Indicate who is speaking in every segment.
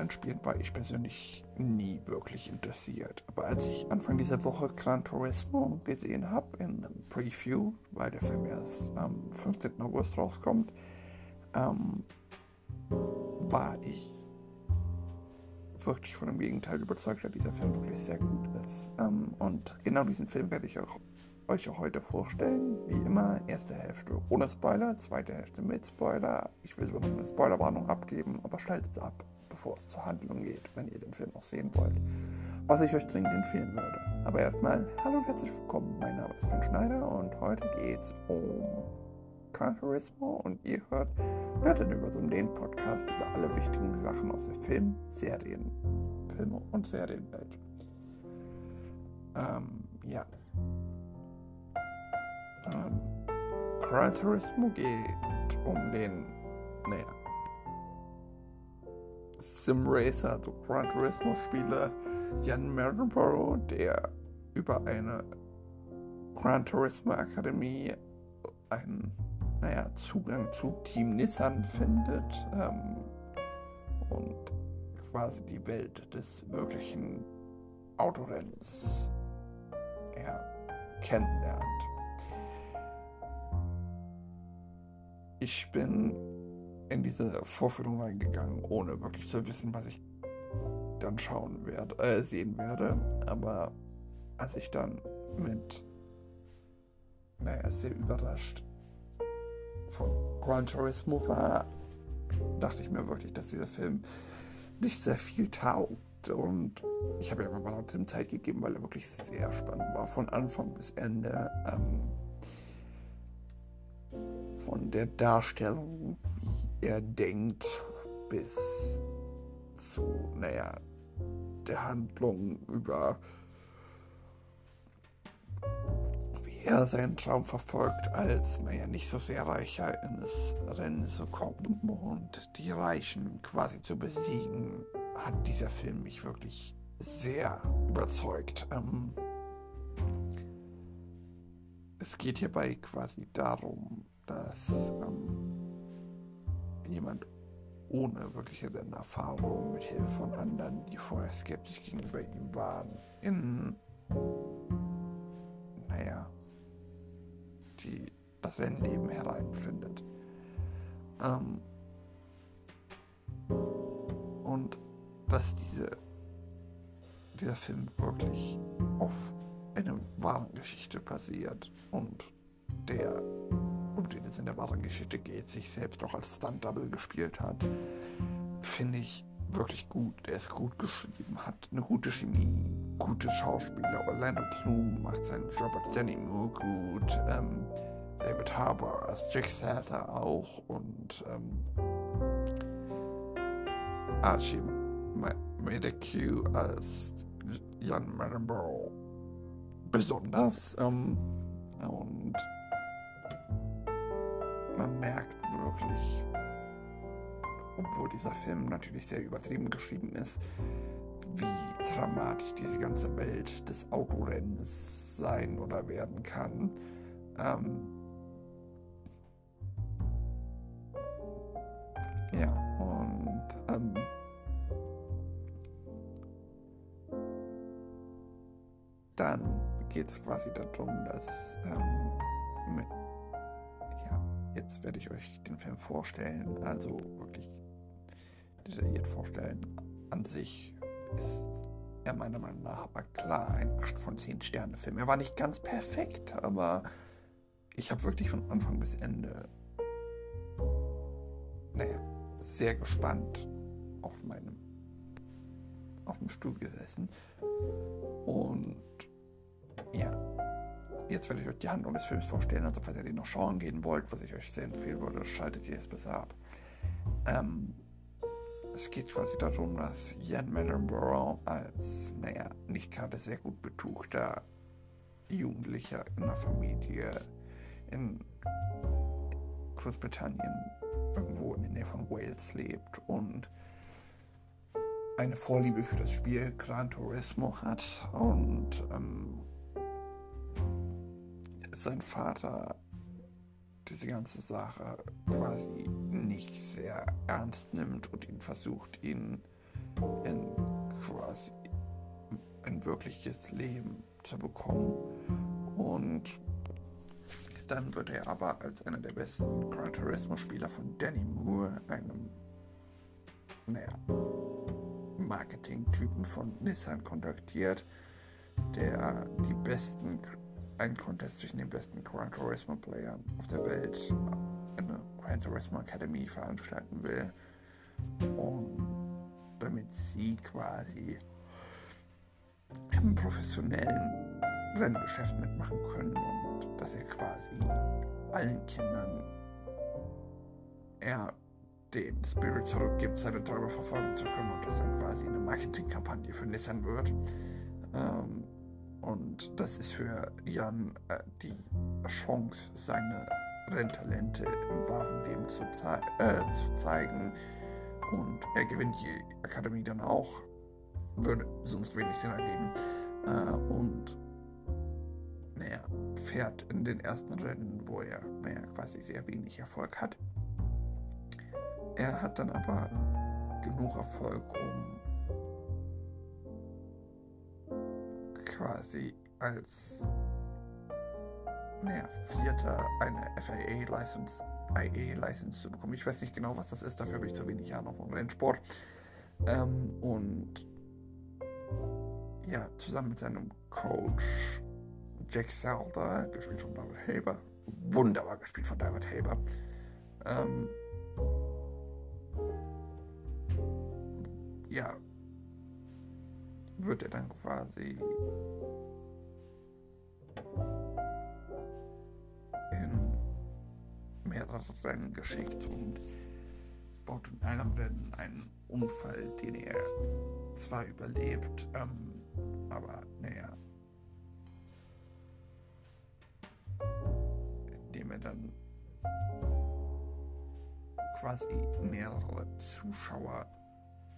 Speaker 1: Rennspielen war ich persönlich nie wirklich interessiert. Aber als ich Anfang dieser Woche Gran Turismo gesehen habe in einem Preview, weil der Film erst am 15. August rauskommt, ähm, war ich wirklich von dem Gegenteil überzeugt, dass dieser Film wirklich sehr gut ist. Ähm, und genau diesen Film werde ich auch, euch auch heute vorstellen. Wie immer, erste Hälfte ohne Spoiler, zweite Hälfte mit Spoiler. Ich will sogar noch eine Spoilerwarnung abgeben, aber schaltet ab, bevor es zur Handlung geht, wenn ihr den Film auch sehen wollt. Was ich euch dringend empfehlen würde. Aber erstmal, hallo und herzlich willkommen. Mein Name ist Finn Schneider und heute geht es um Gran und ihr hört Nerdin über so den Podcast über alle wichtigen Sachen aus der Film, Serien, Filme und Serienwelt. Ähm, ja. Ähm, Gran geht um den, naja, Simracer, also Gran Turismo Spieler Jan Mardenborough, der über eine Gran Turismo Akademie einen naja, Zugang zu Team Nissan findet ähm, und quasi die Welt des wirklichen Autorennens ja, kennenlernt. Ich bin in diese Vorführung reingegangen, ohne wirklich zu wissen, was ich dann schauen werde, äh, sehen werde. Aber als ich dann mit, naja, sehr überrascht von Gran Turismo war, dachte ich mir wirklich, dass dieser Film nicht sehr viel taugt. Und ich habe ja mal dem Zeit gegeben, weil er wirklich sehr spannend war, von Anfang bis Ende. Ähm, von der Darstellung, er denkt, bis zu, naja, der Handlung über er seinen Traum verfolgt, als, naja, nicht so sehr reicher ins Rennen zu kommen und die Reichen quasi zu besiegen, hat dieser Film mich wirklich sehr überzeugt. Ähm, es geht hierbei quasi darum, dass ähm, jemand ohne wirkliche Rennerfahrung mit Hilfe von anderen, die vorher skeptisch gegenüber ihm waren, in naja, die das Rennleben hereinfindet. Ähm, und dass diese, dieser Film wirklich auf einer wahren Geschichte basiert und der, um den es in der wahren Geschichte geht, sich selbst auch als Stunt-Double gespielt hat, finde ich wirklich gut. Er ist gut geschrieben, hat eine gute Chemie, gute Schauspieler. Orlando Bloom macht seinen Job als Danny Moore gut. Ähm, David Harbour als Jack Salter auch und ähm, Archie Medeque als Jan Mardenborough besonders. Ähm, und man merkt wirklich, obwohl dieser Film natürlich sehr übertrieben geschrieben ist, wie dramatisch diese ganze Welt des Autorennens sein oder werden kann. Ähm ja, und ähm dann geht es quasi darum, dass ähm, mit, jetzt werde ich euch den Film vorstellen, also wirklich detailliert vorstellen. An sich ist er meiner Meinung nach aber klar ein 8 von 10 Sterne Film. Er war nicht ganz perfekt, aber ich habe wirklich von Anfang bis Ende, naja, sehr gespannt auf meinem auf dem Stuhl gesessen. Und ja, jetzt werde ich euch die Handlung des Films vorstellen. Also falls ihr den noch schauen gehen wollt, was ich euch sehr empfehlen würde, schaltet ihr es besser ab. Ähm, es geht quasi darum, dass Jan Mellenborough als, naja, nicht gerade sehr gut betuchter Jugendlicher in einer Familie in Großbritannien irgendwo in der Nähe von Wales lebt und eine Vorliebe für das Spiel Gran Turismo hat und ähm, sein Vater diese ganze Sache quasi nicht sehr ernst nimmt und ihn versucht, ihn in quasi ein wirkliches Leben zu bekommen. Und dann wird er aber als einer der besten Gran Turismo-Spieler von Danny Moore, einem naja, Marketing-Typen von Nissan, kontaktiert, der die besten, einen Contest zwischen den besten Gran Turismo-Playern auf der Welt, eine Gran Turismo Academy veranstalten will. Und damit sie quasi im professionellen Renngeschäft mitmachen können und dass er quasi allen Kindern er den Spirit zurückgibt, seine Träume verfolgen zu können und das dann quasi eine Marketingkampagne für Nissan wird. Ähm, und das ist für Jan äh, die Chance, seine Renntalente im wahren Leben zu, zei äh, zu zeigen. Und er gewinnt die Akademie dann auch. Würde sonst wenig Sinn ergeben. Äh, und naja, fährt in den ersten Rennen, wo er naja, quasi sehr wenig Erfolg hat. Er hat dann aber genug Erfolg, um quasi als naja, Vierter eine FIA-License IA-License zu bekommen. Ich weiß nicht genau, was das ist, dafür habe ich zu wenig Ahnung von Rennsport. Ähm, und ja, zusammen mit seinem Coach Jack Salter, gespielt von David Haber, wunderbar gespielt von David Haber, ähm, ja, wird er dann quasi in mehrere Rennen geschickt und baut in einem Rennen einen Unfall, den er zwar überlebt, ähm, aber naja, indem er dann quasi mehrere Zuschauer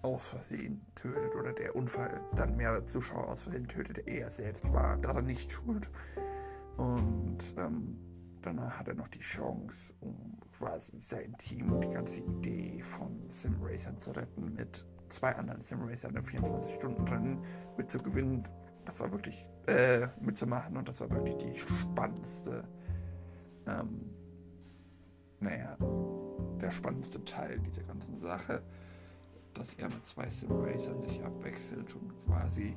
Speaker 1: aus Versehen tötet oder der Unfall dann mehrere Zuschauer aus Versehen tötet. Er selbst war daran nicht schuld. Und ähm, danach hat er noch die Chance, um quasi sein Team und die ganze Idee von Simracern zu retten, mit zwei anderen Simracern im 24-Stunden-Rennen mitzugewinnen. Das war wirklich äh, mitzumachen und das war wirklich die spannendste, ähm, naja, der spannendste Teil dieser ganzen Sache dass er mit zwei Simracern sich abwechselt und quasi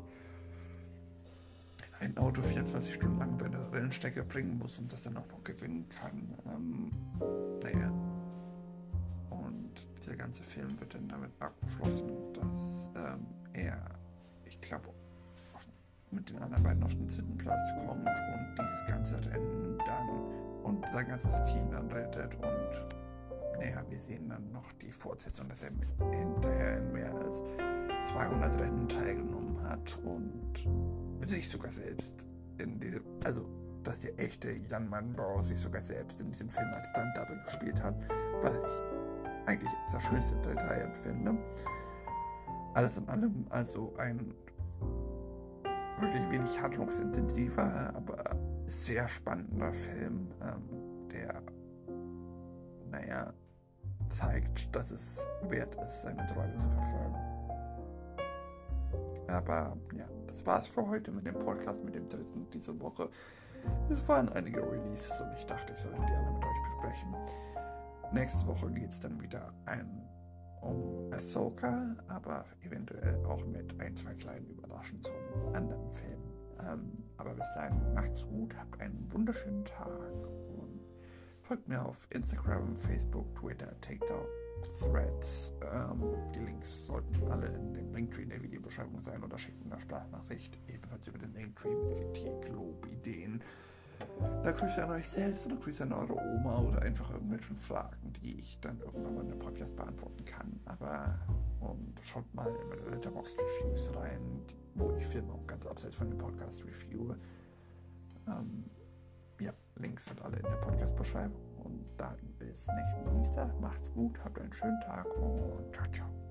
Speaker 1: ein Auto 24 Stunden lang bei der Rennstrecke bringen muss und das dann auch noch gewinnen kann. Ähm, naja. Und dieser ganze Film wird dann damit abgeschlossen, dass ähm, er, ich glaube, mit den anderen beiden auf den dritten Platz kommt und dieses ganze Rennen dann und sein ganzes Team dann rettet und naja, wir sehen dann noch die Fortsetzung, dass er hinterher in mehr als 200 Rennen teilgenommen hat und sich sogar selbst in diesem, also dass der echte Jan Manbauer sich sogar selbst in diesem Film als Stunt-Double gespielt hat, was ich eigentlich als das schönste Detail empfinde. Alles in allem also ein wirklich wenig handlungsintensiver, aber sehr spannender Film, ähm, der, naja, zeigt, dass es wert ist, seine Träume zu verfolgen. Aber ja, das war's für heute mit dem Podcast, mit dem dritten diese Woche. Es waren einige Releases und ich dachte, ich soll die alle mit euch besprechen. Nächste Woche geht es dann wieder ein, um Ahsoka, aber eventuell auch mit ein, zwei kleinen Überraschungen zum anderen Film. Ähm, aber bis dahin, macht's gut, habt einen wunderschönen Tag Folgt mir auf Instagram, Facebook, Twitter, TikTok, Threads. Ähm, die Links sollten alle in dem Linktree in der Videobeschreibung sein oder schickt eine Sprachnachricht, ebenfalls über den Linktree mit Kritik, Lob, Ideen. Da Grüße an euch selbst oder Grüße an eure Oma oder einfach irgendwelchen Fragen, die ich dann irgendwann mal in einem Podcast beantworten kann. Aber und schaut mal in meine Letterboxd Reviews rein, wo ich Filme auch ganz abseits von dem Podcast reviewe. Ähm, Links sind alle in der Podcast-Beschreibung. Und dann bis nächsten Dienstag. Macht's gut, habt einen schönen Tag und ciao, ciao.